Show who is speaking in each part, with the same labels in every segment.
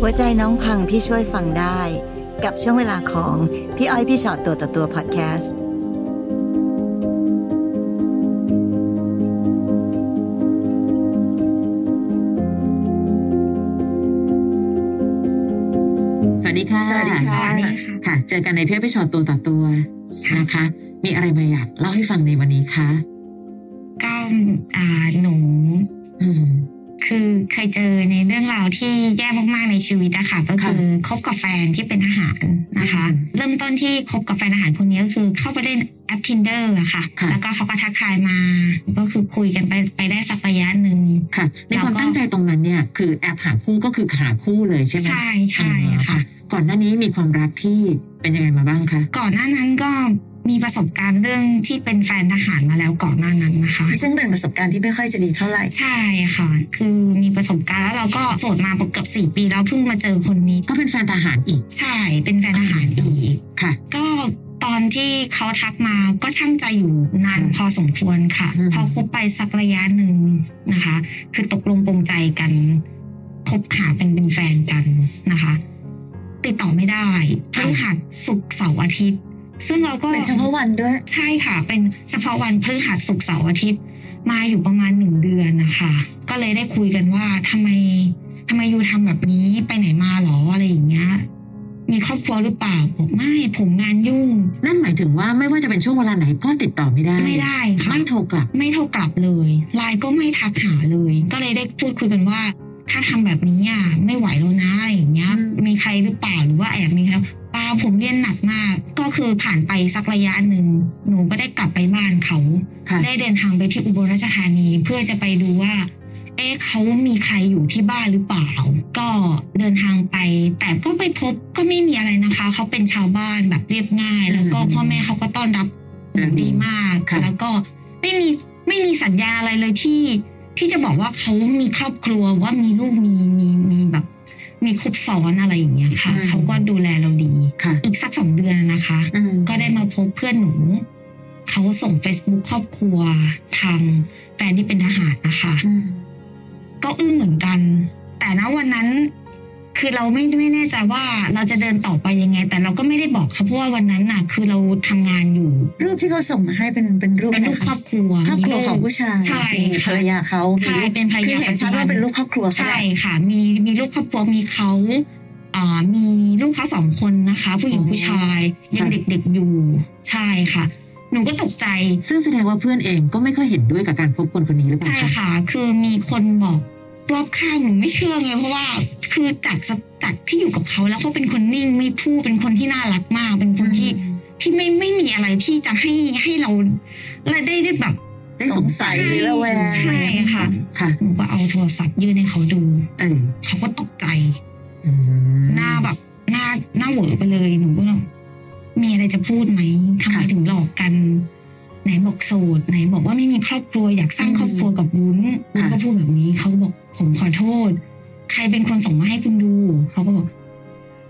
Speaker 1: หัวใจน้องพังพี่ช่วยฟังได้ กับช่วงเวลาของพี่อ้อยพี่ชอตตัวต่อตัวพอดแคสต์
Speaker 2: สวัสดีค่ะ
Speaker 1: สวัสดีค่ะ
Speaker 2: ค่ะ เจอกันในเพื่อพี่ชอตตัวต่อตัวนะคะ มีอะไรมาอยากเล่าให้ฟังในวันนี้คะ
Speaker 3: ก็อ่าหนู
Speaker 2: อืม
Speaker 3: คือเคยเจอในเรื่องราวที่แย่มากๆในชีวิตอะค่ะก็คือคบกับแฟนที่เป็นทหารนะคะ
Speaker 2: อืม
Speaker 3: เริ่มต้นที่คบกับแฟนทหารคนนี้ก็คือเข้าไปเล่น แอป Tinder อะค่ะ
Speaker 2: ค่ะ
Speaker 3: แล้วก็เขาก็ทักทายมา ก็คือคุยกันไปไปได้สักระยะหนึ่ง
Speaker 2: ค่ะ ในความ
Speaker 3: เราก็
Speaker 2: ตั้งใจตรงนั้นเนี่ย คือแอปหาคู่ก็คือหาคู่เลยใช่ไหม
Speaker 3: ใช่ใช่
Speaker 2: อ๋อ
Speaker 3: ค่ะ
Speaker 2: ก่อนหน้านี้มีความรักที่เป็นยังไงมาบ้างคะ
Speaker 3: ก่อนหน้านั้นก็มีประสบการณ์เรื่องที่เป็นแฟนทหารมาแล้วก่อนหน้านั้นนะคะ
Speaker 1: ซึ่งเป็นประสบการณ์ที่ไม่ค่อยจะดีเท่าไหร่
Speaker 3: ใช่ค่ะ คือมีประสบการณ์แล้วเราก็โสดมาเกือบสี่ปีแล้วเพิ่งมาเจอคนนี้
Speaker 2: ก็เป็นแฟนทหารอีก
Speaker 3: ใช่เป็นแฟนทหารอีก
Speaker 2: ค่ะ
Speaker 3: ก็ตอน ที่เขาทักมาก็ช่างใจอยู่นาน
Speaker 2: ค่ะ
Speaker 3: พอสมควรค่ะ
Speaker 2: อืม
Speaker 3: พอคบไปสักระยะหนึ่งนะคะ คือตกลงปรงใจกันคบหาเป็นเป็นแฟนกันนะคะ ติดต่อไม่ได้พฤหัสศุกร์เสาร์อาทิตย์ ซึ่งเราก็
Speaker 1: เป็นเฉพาะวันด้วย
Speaker 3: ใช่ค่ะ เป็นเฉพาะวันพฤหัสศุกร์เสาร์อาทิตย์ มาอยู่ประมาณหนึ่งเดือนนะคะ ก็เลยได้คุยกันว่าทำไมทำไมยูทำแบบนี้ไปไหนมาหรออะไรอย่างเงี้ย มีครอบครัวหรือเปล่าบอกไม่ผมงานยุ่ง
Speaker 2: นั่นหมายถึงว่าไม่ว่าจะเป็นช่วงเวลาไหนก็ติดต่อไม่ได้
Speaker 3: ไม่ได้ค่ะ
Speaker 2: ไม่โทรกลับ
Speaker 3: ไม่โทรกลับเลยไลน์ก็ไม่ทักหาเลย ก็เลยได้พูดคุยกันว่า ถ้าทำแบบนี้อะไม่ไหวแล้วนะอะไรอย่างเงี้ย
Speaker 1: อืม
Speaker 3: มีใครหรือเปล่าหรือว่าแอบมีใครป้าผมเรียนหนักมาก ก็คือผ่านไปสักระยะหนึ่งหนูก็ได้กลับไปบ้านเขา
Speaker 2: ค่ะ
Speaker 3: ได้เดินทางไปที่อุบลราชธานีเพื่อจะไปดูว่า เอ๊ะเขามีใครอยู่ที่บ้านหรือเปล่า ก็เดินทางไป แต่ก็ไปพบก็ไม่มีอะไรนะคะ เขาเป็นชาวบ้านแบบเรียบง่าย แล้วก็
Speaker 2: อืม
Speaker 3: พ่อแม่เขาก็ต้อนรับหนูดีมาก
Speaker 2: ค่ะ
Speaker 3: แล้วก็ไม่มีไม่มีสัญญาอะไรเลยที่ที่จะบอกว่าเขามีครอบครัวว่ามีลูกมีมีมีแบบ มีครบซ้อนอะไรอย่างเงี้ยค่ะ
Speaker 2: อืม
Speaker 3: เขาก็ดูแลเราดี
Speaker 2: ค่ะ
Speaker 3: อีกสักสองเดือนนะคะ
Speaker 2: อืม
Speaker 3: ก็ได้มาพบเพื่อนหนูเขาส่ง Facebook ครอบครัวทางแฟนที่เป็นทหารนะคะ
Speaker 2: อืม
Speaker 3: ก็อึ้งเหมือนกัน แต่ณวันนั้น คือเราไม่ไม่แน่ใจว่าเราจะเดินต่อไปยังไง แต่เราก็ไม่ได้บอกเขาเพราะว่าวันนั้นน่ะ คือเราทำงานอยู่
Speaker 1: รูปที่เขาส่งมาให้เป็นเป็นรูป
Speaker 3: เป็นรูปครอบครัว
Speaker 1: ครอบครัว
Speaker 3: มีลูก
Speaker 1: ของผู้ชาย
Speaker 3: ใช่
Speaker 1: มีภรรยาเขา
Speaker 3: ใช่เป็นภรร
Speaker 1: คื
Speaker 3: ยา
Speaker 1: อเห็นชัดว่าเป็นรูปครอบครัวเขา
Speaker 3: ใช่ค่ะ มีมีลูกครอบครัวมีเขาอ่ามีลูกเขาสองคนนะคะ ผู้หญิงผู้ชายยังเด็กๆอยู่ใช่ค่ะ หนูก็ตกใจ
Speaker 2: ซึ่งแสดงว่าเพื่อนเองก็ไม่ค่อยเห็นด้วยกับการคบคนคนนี้หรือเปล่า
Speaker 3: ใช่
Speaker 2: คะ
Speaker 3: ค่ะ คือมีคนบอกรอบข้างหนูไม่เชื่อไงเพราะว่า คือจากสจากที่อยู่กับเขาแล้วเขาเป็นคนนิ่งไม่พูดเป็นคนที่น่ารักมาก เป็นคนที่ที่ไม่ไม่มีอะไรที่จะให้ให้เราและได้ได้แบบ
Speaker 1: ได้สงสัยหรือระแวง
Speaker 3: ใช่ค่ะ
Speaker 2: ค่ะ
Speaker 3: หนูก็เอาโทรศัพท์ยื่นให้เขาดู
Speaker 2: เออ
Speaker 3: เขาก็ตกใจ
Speaker 2: อืม
Speaker 3: หน้าแบบหน้าหน้าเหวอไปเลยหนูก็แบบ มีอะไรจะพูดไหมทำไม
Speaker 2: ค่ะ
Speaker 3: ถึงหลอกกัน ไหนบอกโสดไหนบอกว่าไม่มีครอบครัวอยากสร้างครอบครัวกับวุ้นวุ้น
Speaker 2: ค่ะ
Speaker 3: ก็พูดแบบนี้เขาก็บอกผมขอโทษ ใครเป็นคนส่งมาให้คุณดูเขาก็บอก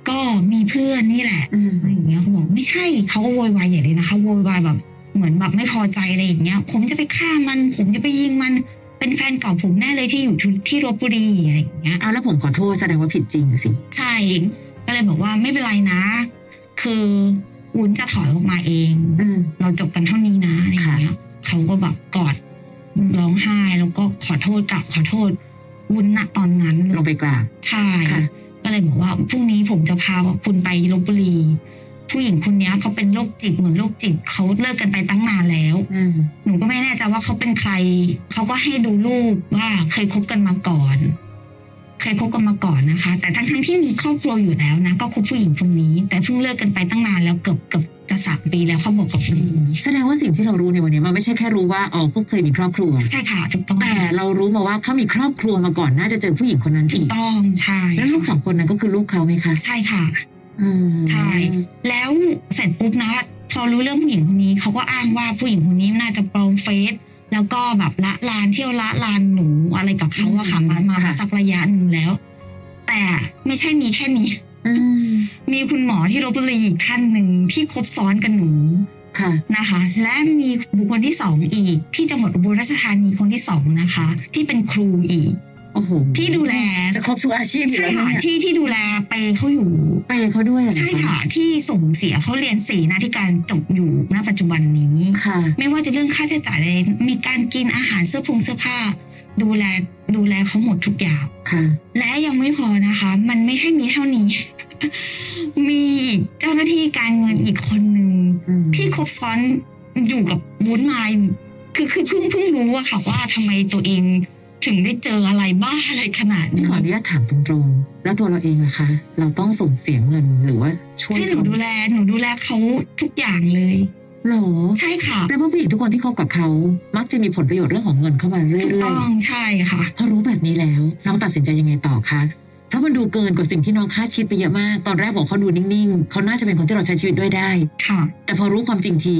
Speaker 3: ก็มีเพื่อนนี่แหละ
Speaker 2: อืม
Speaker 3: อะไรอย่างเงี้ยเขาบอกไม่ใช่เขาก็โวยวายใหญ่เลยนะคะโวยวายแบบ เหมือนแบบไม่พอใจอะไรอย่างเงี้ย ผมจะไปฆ่ามัน ผมจะไปยิงมันเป็นแฟนเก่าผมแน่เลยที่อยู่ที่ลบบุรีอะไรอย่างเงี้ย
Speaker 2: เอาแล้วผมขอโทษแสดงว่าผิดจริงสิ
Speaker 3: ใช่ก็เลยบอกว่าไม่เป็นไรนะ คือ วุ้นจะถอยออกมาเอง
Speaker 2: อืม
Speaker 3: เราจบกันเท่านี้นะอะไรอย่างเงี้ยเขาก็แบบกอดร้องไห้แล้วก็ขอโทษกลับขอโทษวุ้นณตอนนั้น
Speaker 2: ลงไปกราบ
Speaker 3: ใช่
Speaker 2: ค่ะ
Speaker 3: ก็เลยบอกว่าพรุ่งนี้ผมจะพาคุณไปลบบุรี ผู้หญิงคนเนี้ยเขาเป็นโรคจิตเหมือนโรคจิตเขาเลิกกันไปตั้งนานแล้ว
Speaker 2: อืม
Speaker 3: หนูก็ไม่แน่ใจว่าเขาเป็นใครเขาก็ให้ดูรูปว่าเคยคบกันมาก่อน เคยคบกันมาก่อนนะคะ แต่ทั้งทั้งๆที่มีครอบครัวอยู่แล้วนะ ก็คบผู้หญิงคนนี้ แต่เพิ่งเลิกกันไปตั้งนานแล้วเกือบเกือบจะสามปีแล้วเขาบอกกับหนู
Speaker 2: แสดงว่าสิ่งที่เรารู้ในวันนี้มันไม่ใช่แค่รู้ว่าอ๋อเขาเคยมีครอบครัว
Speaker 3: ใช่ค่ะถูกต้อง
Speaker 2: แต่เรารู้มาว่าเขามีครอบครัวมาก่อนน่าจะเจอผู้หญิงคนนั้น
Speaker 3: ถู
Speaker 2: อี
Speaker 3: ก
Speaker 2: ก
Speaker 3: ต้องใช่
Speaker 2: แล้วลูกสองคนนั้นก็คือลูกเขาไหมคะ
Speaker 3: ใช่ค่ะ
Speaker 2: อืม
Speaker 3: ใช่แล้วเสร็จปุ๊บนะพอรู้เรื่องผู้หญิงคนนี้เขาก็อ้างว่าผู้หญิงคนนี้น่าจะปลอมเฟซ แล้วก็แบบละลานเที่ยวละลานหนูอะไรกับเขาอะค่ะมามาสักระยะหนึ่งแล้ว แต่ไม่ใช่มีแค่นี้
Speaker 2: อืม
Speaker 3: มีคุณหมอที่ลบบุรีอีกท่านหนึ่งที่คบซ้อนกับหนู
Speaker 2: ค่ะ
Speaker 3: นะคะ และมีบุคคลที่สองอีก ที่จังหวัดอุบลราชธานีคนที่สองนะคะ ที่เป็นครูอีก
Speaker 2: โอ้โห
Speaker 3: ที่ดูแล
Speaker 1: จะครบทุกอาชีพอยู่
Speaker 3: ใช่
Speaker 1: แล้ว
Speaker 3: ค่ะ
Speaker 1: เนี่ย
Speaker 3: ที่ที่ดูแลไปเขาอยู่
Speaker 2: ไปเขาด้วยเหรอ
Speaker 3: ใช่ค่ะที่ส่งเสียเขาเรียนสีนาธิการจบอยู่ณปัจจุบันนี้
Speaker 2: ค่ะ
Speaker 3: ไม่ว่าจะเรื่องค่าใช้จ่ายอะไรมีการกินอาหารเสื้อผงเสื้อผ้า ดูแลดูแลเขาหมดทุกอย่าง
Speaker 2: ค่ะ
Speaker 3: และยังไม่พอนะคะ มันไม่ใช่มีเท่านี้ มีเจ้าหน้าที่การเงินอีกคนหนึ่ง
Speaker 2: อืม
Speaker 3: ที่ครบซ้อนอยู่กับวุ้นมาคือคือเพิ่งเพิ่งรู้อะค่ะว่าทำไมตัวเอง ถึงได้เจออะไรบ้าอะไรขนาด
Speaker 2: พี่
Speaker 3: นี้
Speaker 2: ขออนุญาตถามตรงๆ แล้วตัวเราเองล่ะคะ เราต้องส่งเสียเงินหรือว่าช่วย
Speaker 3: ใช่หนู
Speaker 2: เขา
Speaker 3: ดูแลหนูดูแลเขาทุกอย่างเลย
Speaker 2: หรอ
Speaker 3: ใช่ค่ะ
Speaker 2: แปลว่าผู้หญิงทุกคนที่คบกับเขา มักจะมีผลประโยชน์เรื่องของเงินเข้ามาเรื่
Speaker 3: ถูก
Speaker 2: อ
Speaker 3: ต้
Speaker 2: ย
Speaker 3: องใช่ค่ะ
Speaker 2: ๆพอรู้แบบนี้แล้วน้องตัดสินใจยังไงต่อคะเพราะมันดูเกินกว่าสิ่งที่น้องคาดคิดไปเยอะมาก ตอนแรกบอกเขาดูนิ่งๆ เขาน่าจะเป็นคนที่เราใช้ชีวิตด้วยได้
Speaker 3: ค่ะ
Speaker 2: แต่พอรู้ความจริงที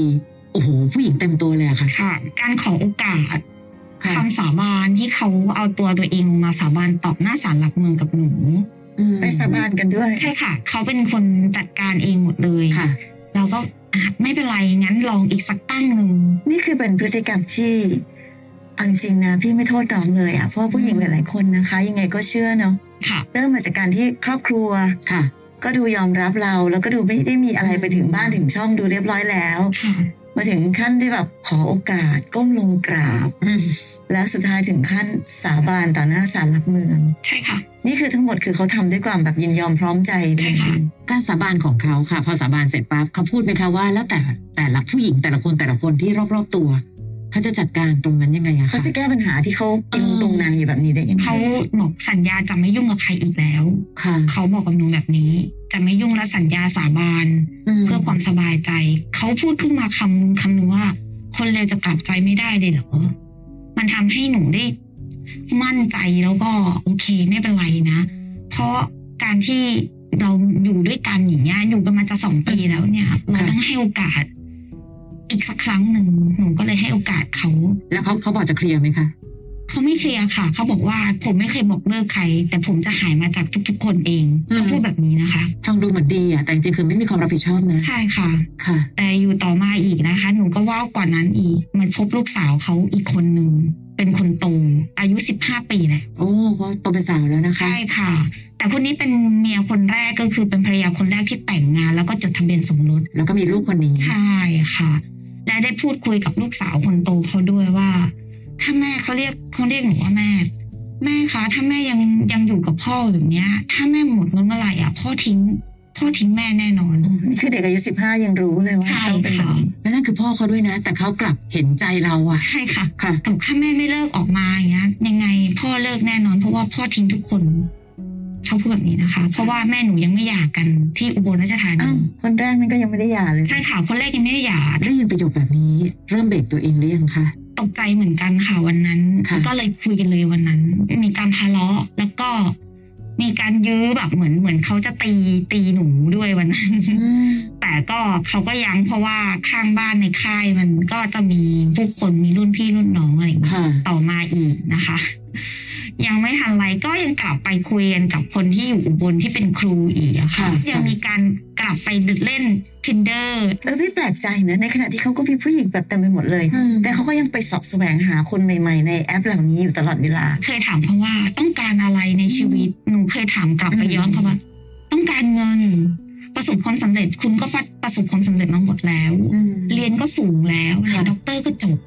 Speaker 2: โอ้โห ผู้หญิงเต็มตัวเลยอะค่ะ
Speaker 3: ค่ะ การขอโอกาส
Speaker 2: ค่ะ
Speaker 3: คำสาบานที่เขาเอาตัวตัวเองมาสาบานต่อหน้าศาลหลักเมืองกับหนู
Speaker 2: อืม
Speaker 1: ไปสาบานกันด้วย
Speaker 3: ใช่ค่ะ เขาเป็นคนจัดการเองหมดเลย
Speaker 2: ค่ะ
Speaker 3: เราก็อะไม่เป็นไรงั้นลองอีกสักตั้งหนึ่ง
Speaker 1: นี่คือเป็นพฤติกรรมที่เอาจริงๆนะพี่ไม่โทษน้องเลยอะเพราะว่าผู้หญิงหลาย ๆคนนะคะ ยังไงก็เชื่อเนาะ
Speaker 3: ค่ะ
Speaker 1: เริ่มมาจากการที่ครอบครัว
Speaker 2: ค่ะ
Speaker 1: ก็ดูยอมรับเราแล้วก็ดูไม่ได้มีอะไรไปถึงบ้านถึงช่องดูเรียบร้อยแล้ว
Speaker 3: ค่ะ
Speaker 1: มาถึงขั้นที่แบบขอโอกาสก้มลงกราบ
Speaker 2: อืม
Speaker 1: แล้วสุดท้ายถึงขั้นสาบานต่อหน้าศาลหลักเมือง
Speaker 3: ใช่ค่ะ
Speaker 1: นี่คือทั้งหมดคือเขาทำด้วยความแบบยินยอมพร้อมใจ
Speaker 3: ใช่ค่ะ
Speaker 2: การสาบานของเขาค่ะ พอสาบานเสร็จปั๊บเขาพูดไหมคะว่าแล้วแต่แต่ละผู้หญิงแต่ละคนแต่ละคนที่รอบๆตัว เขาจะจัดการตรงนั้นยังไงอะ
Speaker 1: เขา
Speaker 2: คะ
Speaker 1: จะแก้ปัญหาที่เขาเป็น
Speaker 2: เออ
Speaker 1: ตรงนางอยู่แบบนี้ได้ยังไง
Speaker 3: เขาบอกสัญญาจะไม่ยุ่งกับใครอีกแล้ว
Speaker 2: ค่ะ
Speaker 3: เขาบอกกับหนูแบบนี้ จะไม่ยุ่งและสัญญาสาบาน
Speaker 2: ม
Speaker 3: เพื่อความสบายใจ เขาพูดขึ้นมาคำนึงคำนึงว่า คนเลวจะกลับใจไม่ได้เลยเหรอมันทำให้หนูได้มั่นใจแล้วก็โอเคไม่เป็นไรนะ เพราะการที่เราอยู่ด้วยกันอย่างเงี้ยอยู่กันมาจะสองปีแล้วเนี่ยเราต้องให้โอกาส อีกสักครั้งหนึ่งหนูก็เลยให้โอกาสเขา
Speaker 2: แล้วเขาเขาบอกจะเคลียร์ไหมคะ
Speaker 3: เขาไม่เคลียร์ค่ะ เขาบอกว่าผมไม่เคยบอกเลิกใคร แต่ผมจะหายมาจากทุก ๆ คนเอง
Speaker 2: อืม
Speaker 3: เขาพูดแบบนี้นะคะ
Speaker 2: ฟังดูเหมือนดีอะแต่จริงๆคือไม่มีความรับผิดชอบนะ
Speaker 3: ใช่ค่ะ
Speaker 2: ค่ะ
Speaker 3: แต่อยู่ต่อมาอีกนะคะ หนูก็ว่าวกว่านั้นอีกมาพบลูกสาวเขาอีกคนหนึ่งเป็นคนโตอายุสิบห้าปีแหละ
Speaker 2: โอ้เขาโตเป็นสาวแล้วนะคะ
Speaker 3: ใช่ค่ะ แต่คนนี้เป็นเมียคนแรกก็คือเป็นภรรยาคนแรกที่แต่งงาน แล้วก็จดทะเบียนสมรส
Speaker 2: แล้วก็มีลูกคนนี้
Speaker 3: ใช่ค่ะ และได้พูดคุยกับลูกสาวคนโตเขาด้วยว่า ถ้าแม่เขาเรียกเขาเรียกหนูว่าแม่ แม่คะถ้าแม่ยังยังอยู่กับพ่อแบบเนี้ย ถ้าแม่หมดเงินเมื่อไหร่อะพ่อทิ้งพ่อทิ้งแม่แน่นอน
Speaker 1: นี่คือเด็กอายุสิบห้ายังรู้เลยว่า
Speaker 3: ใช่
Speaker 1: ต้องเป็นแบ
Speaker 3: ค่ะ
Speaker 1: บนี้
Speaker 2: และนั่นคือพ่อเขาด้วยนะ แต่เขากลับเห็นใจเราอะ
Speaker 3: ใช่ค่ะ
Speaker 2: ค่ะ
Speaker 3: แต่ถ้าแม่ไม่เลิกออกมาอย่างเงี้ยยังไงพ่อเลิกแน่นอน เพราะว่าพ่อทิ้งทุกคน เขาพูดแบบนี้นะคะ เพราะว่าแม่หนูยังไม่หย่ากันที่อุบลราชธา
Speaker 1: อ้า
Speaker 3: นี
Speaker 1: วคนแรกนั่นก็ยังไม่ได้หย่าเลย
Speaker 3: ใช่ค่ะคนแรกยังไม่ได้หย่า
Speaker 2: ได้ยินประโยคแบบนี้ เริ่มเบรกตัวเองหรือยังคะ
Speaker 3: ตกใจเหมือนกันค่ะวันนั้น
Speaker 2: ค่ะ
Speaker 3: ก็เลยคุยกันเลยวันนั้น มีการทะเลาะแล้วก็มีการยื้อแบบเหมือนเหมือนเขาจะตีตีหนูด้วยวันนั้น แต่ก็เขาก็ยังเพราะว่าข้างบ้านในค่ายมันก็จะมีผู้คนมีรุ่นพี่รุ่นน้องอะไรอย่างเงี้ย
Speaker 2: ค่ะ
Speaker 3: ต่อมาอีกนะคะ ยังไม่ทันไรก็ยังกลับไปคุยกันกับคนที่อยู่อุบลที่เป็นครูอีกอะค่ะ
Speaker 2: ค่ะ
Speaker 3: ยังมีการกลับไปเล่น tinder
Speaker 1: แล้วพี่แปลกใจนะในขณะที่เขาก็มีผู้หญิงแบบเต็มไปหมดเลย
Speaker 2: อืม
Speaker 1: แต่เขาก็ยังไปเสอบแสวงหาคนใหม่ ๆ ในแอปเหล่านี้อยู่ตลอดเวลา
Speaker 3: เคยถามเขาว่าต้องการอะไรในชีวิตหนูเคยถามกลับไป
Speaker 2: อืม
Speaker 3: ย้อนเขาว่าต้องการเงินประสบความสำเร็จคุณก็ประสบความสำเร็จมาหมดแล้ว
Speaker 2: อืม
Speaker 3: เรียนก็สูงแล้ว
Speaker 2: ค่ะ
Speaker 3: เรียนด็อกเตอร์ก็จบ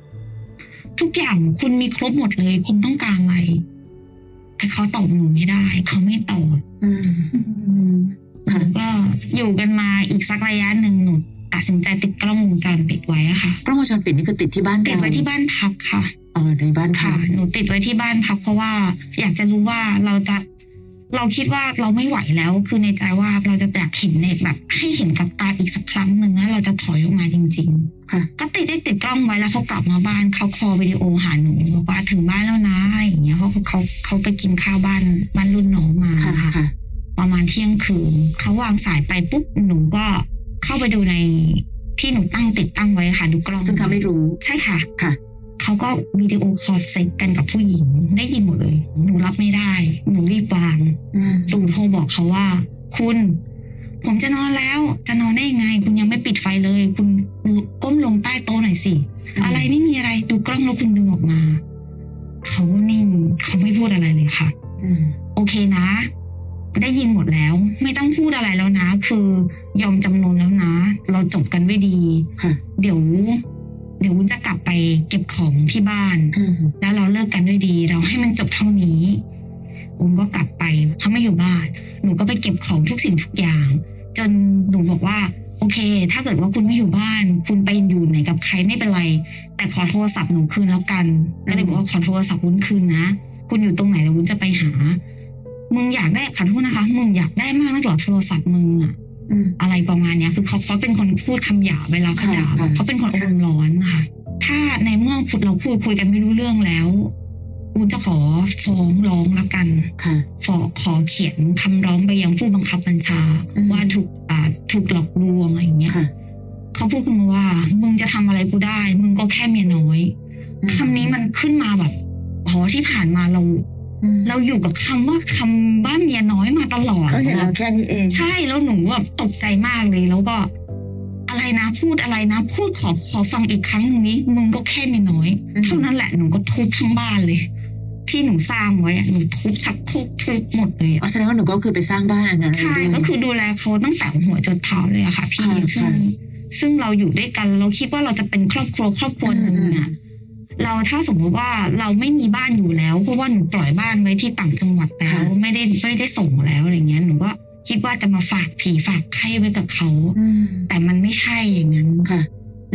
Speaker 3: ทุกอย่างคุณมีครบหมดเลย คุณต้องการอะไร แต่เขาตอบหนูไม่ได้ เขาไม่ตอบ
Speaker 2: อืม
Speaker 3: ห
Speaker 2: ค่ะ
Speaker 3: นูก็อยู่กันมาอีกสักระยะหนึ่งหนูตัดสินใจติดกล้องวงจรปิดไว้อะค่ะ
Speaker 2: กล้องวงจรปิดนี่คือติดที่บ้าน
Speaker 3: ติด
Speaker 2: เรา
Speaker 3: ไว้ที่บ้านพักค่ะ
Speaker 2: อ๋อในบ้าน
Speaker 3: ค่ะ
Speaker 2: ค่ะ
Speaker 3: หนูติดไว้ที่บ้านพักเพราะว่า อยากจะรู้ว่าเราจะ เราคิดว่าเราไม่ไหวแล้ว คือในใจว่าเราจะอยากเห็นในแบบ ให้เห็นกับตาอีกสักครั้งหนึ่งแล้วเราจะถอยออกมาจริง ๆ
Speaker 2: ค่ะ
Speaker 3: ก็ติดได้ติดกล้องไว้แล้วเขากลับมาบ้านเขาคอวิดีโอหาหนูบอกว่าถึงบ้านแล้วนะอย่างเงี้ยเขาเขาเขาไปกินข้าวบ้านบ้านรุ่นน้องมา
Speaker 2: ค่ะค่ะ
Speaker 3: ประมาณเที่ยงคืนเขาวางสายไปปุ๊บหนูก็เข้าไปดูในที่หนูตั้งติดตั้งไว้ค่ะดูกล้อง
Speaker 2: ซึ่งเขาไม่รู้
Speaker 3: ใช่ค่ะ
Speaker 2: ค่ะ
Speaker 3: เขาก็video call sex กันกับผู้หญิง ได้ยินหมดเลย หนูรับไม่ได้ หนูรีบวาง
Speaker 2: อืม
Speaker 3: หนูโทรบอกเขาว่า คุณ ผมจะนอนแล้ว จะนอนได้ยังไง คุณยังไม่ปิดไฟเลย คุณก้มลงใต้โต๊ะหน่อยสิ อะไรไม่มีอะไรดูกล้องแล้วคุณดึงออกมา เขาเขาก็นิ่งเขาไม่พูดอะไรเลยค่ะ
Speaker 2: อืม
Speaker 3: โอเคนะ ได้ยินหมดแล้ว ไม่ต้องพูดอะไรแล้วนะ คือยอมจำนนแล้วนะ เราจบกันด้วยดี
Speaker 2: ค่ะ
Speaker 3: เดี๋ยว เดี๋ยววุ้นจะกลับไปเก็บของที่บ้าน
Speaker 2: อืม
Speaker 3: แล้วเราเลิกกันด้วยดี เราให้มันจบเท่านี้วุ้นก็กลับไปเขาไม่อยู่บ้าน หนูก็ไปเก็บของทุกสิ่งทุกอย่าง จนหนูบอกว่า โอเค ถ้าเกิดว่าคุณไม่อยู่บ้าน คุณไปอยู่ไหนกับใครไม่เป็นไร แต่ขอโทรศัพท์หนูคืนแล้วกันก็เลยบอกว่าขอโทรศัพท์วุ้นคืนนะคุณอยู่ตรงไหนเดี๋ยววุ้นจะไปหามึงอยากได้ขอโทษนะคะ มึงอยากได้มากนักเหรอโทรศัพท์มึงอะ
Speaker 2: อืม
Speaker 3: อะไรประมาณเนี้ยคือเขาเขาเป็นคนพูดคำหยาบเวลาเขาด่า
Speaker 2: ค่ะ
Speaker 3: เขาเป็นคนอารมณ์ร้อนนะคะถ้าในเมื่อเราพูดคุยกันไม่รู้เรื่องแล้ววุ้นจะขอฟ้องร้องละกัน
Speaker 2: ค่ะ
Speaker 3: ขอขอเขียนคำร้องไปยังผู้บังคับบัญชา
Speaker 2: อืม
Speaker 3: ว่าถูกอ่าถูกหลอกลวงอะไรอย่างเงี้ย
Speaker 2: ค่ะ
Speaker 3: เขาพูดขึ้นมาว่า มึงจะทำอะไรกูได้ มึงก็แค่เมียน้อย
Speaker 2: อืม
Speaker 3: คำนี้มันขึ้นมาแบบอ๋อที่ผ่านมาเรา
Speaker 2: อืม
Speaker 3: เราอยู่กับคำว่าคำว่าเมียน้อยมาตลอด
Speaker 1: เขาเห็นเราแค่นี้เอง
Speaker 3: ใช่แล้วหนูแบบตกใจมากเลยแล้วก็ อะไรนะพูดอะไรนะ พูดขอขอฟังอีกครั้งหนึ่งนี้มึงก็แค่เมียน้อย เท่านั้นแหละหนูก็ทุบทั้งบ้านเลย ที่หนูสร้างไว้อะหนูทุบชักโครกทุบหมดเลย
Speaker 2: อ๋อ
Speaker 3: อะ
Speaker 2: แสดงว่าหนูก็คือไปสร้างบ้านอันนั้น
Speaker 3: ใช่
Speaker 2: ด้วย
Speaker 3: ก็คือดูแลเขาตั้งแต่หัวจนเท้าเลยอะค่ะ พี่
Speaker 2: ค่ะ
Speaker 3: ซึ่ง
Speaker 2: ค่ะ
Speaker 3: ซึ่งเราอยู่ด้วยกันเราคิดว่าเราจะเป็นครอบครัวครอบครัวหนึ่ง
Speaker 2: อืม
Speaker 3: อะ เราถ้าสมมติว่าเราไม่มีบ้านอยู่แล้วเพราะว่าหนูปล่อยบ้านไว้ที่ต่างจังหวัดแล้วไม่ได้ไม่ได้ส่งแล้วอะไรเงี้ยหนูก็คิดว่าจะมาฝากผีฝากไข้ไว้กับเขา
Speaker 2: อืม
Speaker 3: แต่มันไม่ใช่อย่างนั้น
Speaker 2: ค่ะ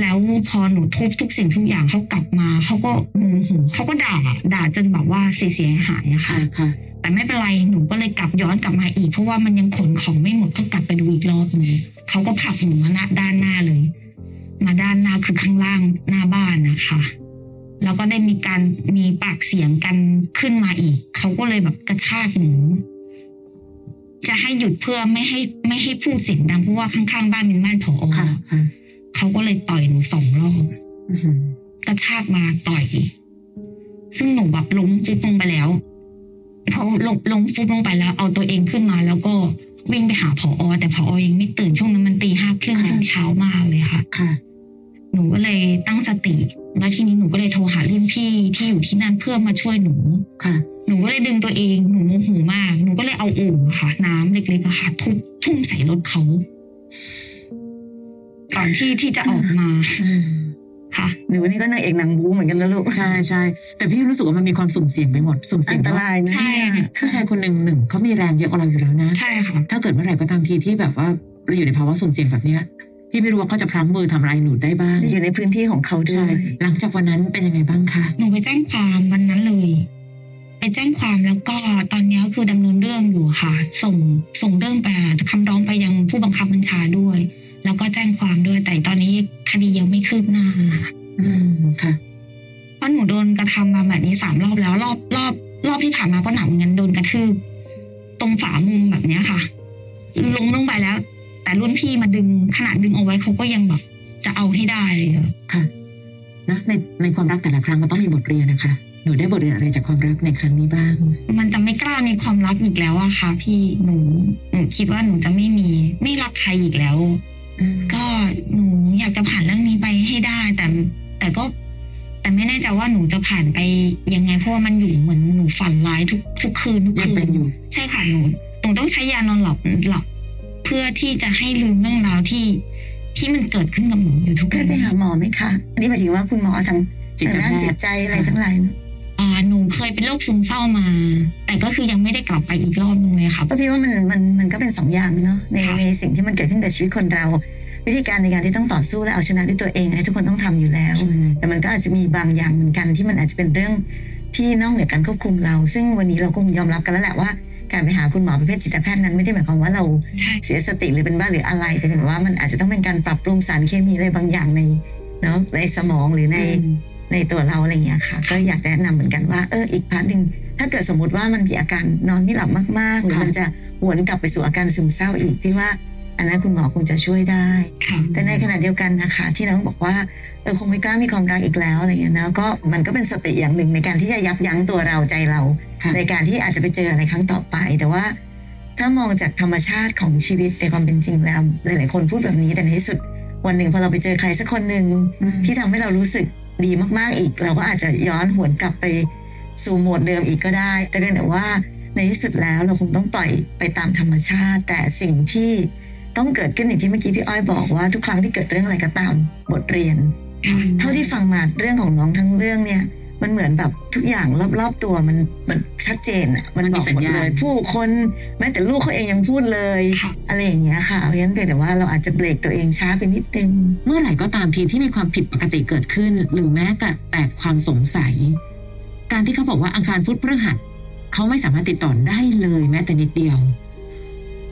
Speaker 3: แล้วพอหนูทุบทุกสิ่งทุกอย่างเขากลับมาเขาก็โมโหเขาก็ด่าด่าจนแบบว่าเสียเสียหายอะ
Speaker 2: ค่ะ
Speaker 3: ค่ะ
Speaker 2: ค่ะ
Speaker 3: แต่ไม่เป็นไรหนูก็เลยกลับย้อนกลับมาอีก เพราะว่ามันยังขนของไม่หมดก็กลับไปดูอีกรอบหนึงเขาก็ผลักหนูมาหน้าด้านหน้าเลย มาด้านหน้าคือข้างล่างหน้าบ้านนะคะ แล้วก็ได้มีการมีปากเสียงกันขึ้นมาอีก เขาก็เลยแบบกระชากหนูจะให้หยุดเพื่อไม่ให้ไม่ให้พูดเสียงดังเพราะว่าข้างๆบ้านเป็นบ้านผอ
Speaker 2: ค่ะค่ะ
Speaker 3: เขาก็เลยต่อยหนูสองรอบ
Speaker 2: อืม
Speaker 3: กระชากมาต่อยซึ่งหนูแบบล้มฟุบลงไปแล้วพอลงล้มฟุบลงไปแล้ว เอาตัวเองขึ้นมาแล้วก็วิ่งไปหาผออแต่ผออยังไม่ตื่นช่วงนั้นมันตีห้าครึ่งช่วงเช้ามากเลยค่ะ
Speaker 2: ค่ะ
Speaker 3: หนูก็เลยตั้งสติ แล้วทีนี้หนูก็เลยโทรหารุ่นพี่ที่อยู่ที่นั่นเพื่อมาช่วยหนู
Speaker 2: ค่ะ
Speaker 3: หนูก็เลยดึงตัวเองหนูโมโหมาก หนูก็เลยเอาโอ่งอะค่ะ น้ำเล็กๆอะค่ะทุบทุ่มใส่รถเขาก่อนที่ที่จะออกมา
Speaker 2: อืม
Speaker 3: ค่ะ
Speaker 1: หนูนี่ก็นางเอกหนังบูเหมือนกันนะลูก
Speaker 2: ใช่ใช่แต่พี่รู้สึกว่ามันมีความสุ่มเสี่ยงไปหมดสุ่มเสี่
Speaker 1: อั
Speaker 2: ยง
Speaker 1: นต
Speaker 2: เพราะ
Speaker 1: รายนะ
Speaker 3: ใช่
Speaker 1: เนี่ย
Speaker 2: ผู้ชายคนหนึ่งหนึ่งเขามีแรงเยอะกว่าเราอยู่แล้วนะ
Speaker 3: ใช่ค่ะ
Speaker 2: ถ้าเกิดเมื่อไหร่ก็ตามทีที่แบบว่าเราอยู่ในภาวะสุ่มเสี่ยงแบบเนี้ย พี่ไม่รู้ว่าเขาจะพลั้งมือทำอะไรหนูได้บ้าง
Speaker 1: อยู่ในพื้นที่ของเขาด้
Speaker 2: ใช่
Speaker 1: วย
Speaker 2: หลังจากวันนั้นเป็นยังไงบ้างคะ
Speaker 3: หนูไปแจ้งความวันนั้นเลยไปแจ้งความแล้วก็ตอนนี้คือดำเนินเรื่องอยู่ค่ะ ส่งส่งเรื่องไปคำร้องไปยังผู้บังคับบัญชาด้วย แล้วก็แจ้งความด้วยแต่ตอนนี้คดียังไม่คืบหน้า
Speaker 2: อืมค่ะ
Speaker 3: เพราะหนูโดนกระทำมาแบบนี้สามรอบแล้วรอบรอบ รอบที่ผ่านมาก็หนักเหมือนกันโดนกระทืบตรงฝามุมแบบเนี้ยค่ะลงลงไปแล้ว แต่รุ่นพี่มาดึงขนาดดึงเอาไว้เขาก็ยังแบบจะเอาให้ได้เลยอะ
Speaker 2: ค่ะนะในในความรักแต่ละครั้งมันต้องมีบทเรียนนะคะ หนูได้บทเรียนอะไรจากความรักในครั้งนี้บ้าง
Speaker 3: มันจะไม่กล้ามีความรักอีกแล้วอะค่ะ พี่หนูหนูคิดว่าหนูจะไม่มีไม่รักใครอีกแล้ว
Speaker 2: อืม
Speaker 3: ก็หนูอยากจะผ่านเรื่องนี้ไปให้ได้ แต่แต่ก็ แต่ไม่แน่ใจว่าหนูจะผ่านไปยังไงเพราะว่ามันอยู่เหมือนหนูฝันร้ายทุกทุกคืนทุก
Speaker 2: ยัง
Speaker 3: คื
Speaker 2: เป็น
Speaker 3: น
Speaker 2: อยู่
Speaker 3: ใช่ค่ะหนูหนูต้องใช้ยานอนหลับหลับ เพื่อที่จะให้ลืมเรื่องราวที่ที่มันเกิดขึ้นกับหนูอยู่ทุก
Speaker 1: เค
Speaker 3: วั
Speaker 1: ย
Speaker 3: น
Speaker 1: ไปหาหมอไหมคะอันนี้หมายถึงว่าคุณหมอทาง
Speaker 2: จิต
Speaker 1: ทางด้าน
Speaker 2: แพ
Speaker 1: จิ
Speaker 2: ท
Speaker 1: ต
Speaker 2: ย์
Speaker 1: ใจอะไรทั้งหลายเนอะ
Speaker 3: อ่าหนูเคยเป็นโรคซึมเศร้ามา แต่ก็คือยังไม่ได้กลับไปอีกรอบนึงเลยค่ะ
Speaker 1: ก็พี่ว่ามันมันมันก็เป็นสองอย่างเนาะใน
Speaker 3: ค่ะ
Speaker 1: ในสิ่งที่มันเกิดขึ้นกับชีวิตคนเรา วิธีการในการที่ต้องต่อสู้และเอาชนะด้วยตัวเองอันนี้ทุกคนต้องทำอยู่แล้ว
Speaker 2: อืม
Speaker 1: แต่มันก็อาจจะมีบางอย่างเหมือนกันที่มันอาจจะเป็นเรื่องที่นอกเหนือการควบคุมเรา ซึ่งวันนี้เราคงยอมรับกันแล้วแหละว่า การไปหาคุณหมอประเภทจิตแพทย์นั้นไม่ได้หมายความว่าเรา
Speaker 3: ใช่
Speaker 1: เสียสติหรือเป็นบ้าหรืออะไรแต่เป็นแบบว่ามันอาจจะต้องเป็นการปรับปรุงสารเคมีอะไรบางอย่างในเนาะในสมองหรือใน
Speaker 2: อืม
Speaker 1: ในตัวเราอะไรอย่างเงี้ยค่ะ ก็อยากแนะนำเหมือนกันว่าเอออีกพาร์ทหนึ่งถ้าเกิดสมมติว่ามันมีอาการนอนไม่หลับมาก ๆ หรือ
Speaker 2: ค่ะ
Speaker 1: มันจะหวนกลับไปสู่อาการซึมเศร้าอีกพี่ว่า อันนั้นคุณหมอคงจะช่วยได้
Speaker 3: ค่ะ
Speaker 1: แต่ในขณะเดียวกันนะคะ ที่น้องบอกว่าเออคงไม่กล้ามีความรักอีกแล้วอะไรเงี้ยนะก็มันก็เป็นสติอย่างหนึ่งในการที่จะยับยั้งตัวเราใจเรา
Speaker 2: ค่ะ
Speaker 1: ในการที่อาจจะไปเจออะไรครั้งต่อไป แต่ว่า ถ้ามองจากธรรมชาติของชีวิตในความเป็นจริงแล้ว หลาย ๆ คนพูดแบบนี้แต่ในที่สุดวันหนึ่งพอเราไปเจอใครสักคนหนึ่ง
Speaker 2: อืม
Speaker 1: ที่ทำให้เรารู้สึกดีมากๆอีก เราก็อาจจะย้อนหวนกลับไปสู่โหมดเดิมอีกก็ได้ แต่เพียงแต่ว่าในที่สุดแล้วเราคงต้องปล่อยไปตามธรรมชาติ แต่สิ่งที่ ต้องเกิดขึ้นอย่างที่เมื่อกี้พี่อ้อยบอกว่าทุกครั้งที่เกิดเรื่องอะไรก็ตามบทเรียน เท่าที่ฟังมาเรื่องของน้องทั้งเรื่องเนี่ย มันเหมือนแบบทุกอย่างรอบๆตัวมันมันชัดเจนอะมัน
Speaker 2: มัน
Speaker 1: บ
Speaker 2: มี
Speaker 1: อก
Speaker 2: สัญ
Speaker 1: หมด
Speaker 2: ญาณ
Speaker 1: เลย ผู้คนแม้แต่ลูกเขาเองยังพูดเลย
Speaker 3: ค่ะ
Speaker 1: อะไรอย่างเงี้ยค่ะเพราะฉะนั้นเพียงแต่ว่าเราอาจจะเบรกตัวเองช้าไปนิดนึง
Speaker 2: เมื่อไหร่ก็ตามทีที่มีความผิดปกติเกิดขึ้น หรือแม้แต่แต่ความสงสัย การที่เขาบอกว่าอังคารพุธพฤหัสเขาไม่สามารถติดต่อได้เลยแม้แต่นิดเดียว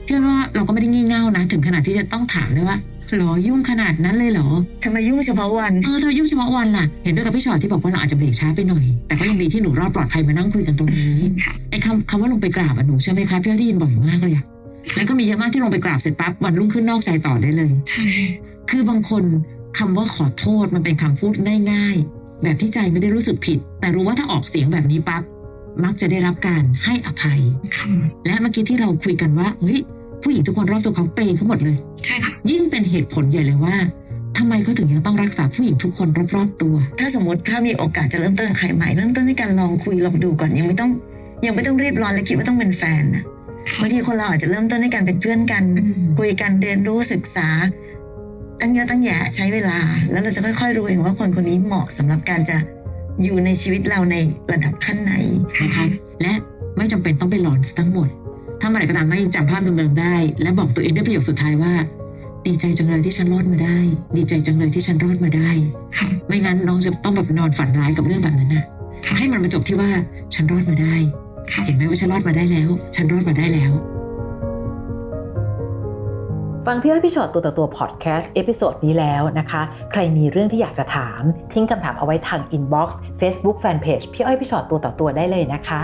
Speaker 2: เชื่อว่าเราก็ไม่ได้งี่เง่านะ ถึงขนาดที่จะต้องถามเลยว่าหรอยุ่งขนาดนั้นเลยเหรอ
Speaker 1: ทำไมยุ่งเฉพาะวัน
Speaker 2: เออเธอยุ่งเฉพาะวันล่ะ เห็นด้วยกับพี่ชอตที่บอกว่าเราอาจจะเบรกช้าไปหน่อย แต่ก็ยังดีที่หนูรอดปลอดภัยมานั่งคุยกันตรงนี้
Speaker 3: ค่ะ
Speaker 2: ไอ้คำคำว่าลงไปกราบอะหนูใช่ไหมคะพี่อ้อยได้ยินบ่อยมากเลยอะแล้วก็มีเยอะมากที่ลงไปกราบเสร็จปั๊บวันรุ่งขึ้นนอกใจต่อได้เลย
Speaker 3: ใช่
Speaker 2: คือบางคนคำว่าขอโทษมันเป็นคำพูดง่ายๆ แบบที่ใจไม่ได้รู้สึกผิด แต่รู้ว่าถ้าออกเสียงแบบนี้ปั๊บมักจะได้รับการให้อภัย
Speaker 3: ค่ะ
Speaker 2: และเมื่อกี้ที่เราคุยกันว่าเฮ้ย ผู้หญิงทุกคนรอบตัวเขาเปย์เขาหมดเลย
Speaker 3: ใช่ค่ะ
Speaker 2: ยิ่งเป็นเหตุผลใหญ่เลยว่าทำไมเขาถึงยังต้องรักษาผู้หญิงทุกคนรอบๆตัว
Speaker 1: ถ้าสมมติถ้ามีโอกาสจะเริ่มต้นกับใครใหม่เริ่มต้นด้วยการลองคุยลองดูก่อนยังไม่ต้อง ยังไม่ต้องรีบร้อนและคิดว่าต้องเป็นแฟนนะ
Speaker 3: ค่ะ
Speaker 1: บางทีคนเราอาจจะเริ่มต้นด้วยการเป็นเพื่อนกัน
Speaker 2: อืม
Speaker 1: คุยกันเรียนรู้ศึกษา ตั้งเยอะตั้งแยะใช้เวลา แล้วเราจะค่อยๆรู้เองว่าคนคนนี้เหมาะสำหรับการจะอยู่ในชีวิตเราในระดับขั้นไหน
Speaker 2: นะคะและไม่จำเป็นต้องไปหลอนซะทั้งหมด ถ้าเมื่อไหร่ก็ตามไม่จำภาพเดิมๆได้ และบอกตัวเองด้วยประโยคสุดท้ายว่า ดีใจจังเลยที่ฉันรอดมาได้ ดีใจจังเลยที่ฉันรอดมาได้ ไม่งั้นน้องจะต้องแบบนอนฝันร้ายกับเรื่องแบบนั้นนะ
Speaker 3: ค่ะ
Speaker 2: ให้มันมาจบที่ว่าฉันรอดมาได้เห็นไหมว่าฉันรอดมาได้แล้ว ฉันรอดมาได้แล้ว
Speaker 4: ฟังพี่อ้อยพี่ฉอดตัวต่อตัว podcast episode นี้แล้วนะคะ ใครมีเรื่องที่อยากจะถาม ทิ้งคำถามเอาไว้ทางอินบ็อกซ์เฟซบุ๊กแฟนเพจพี่อ้อยพี่ชอตตัวต่อตัวได้เลยนะคะ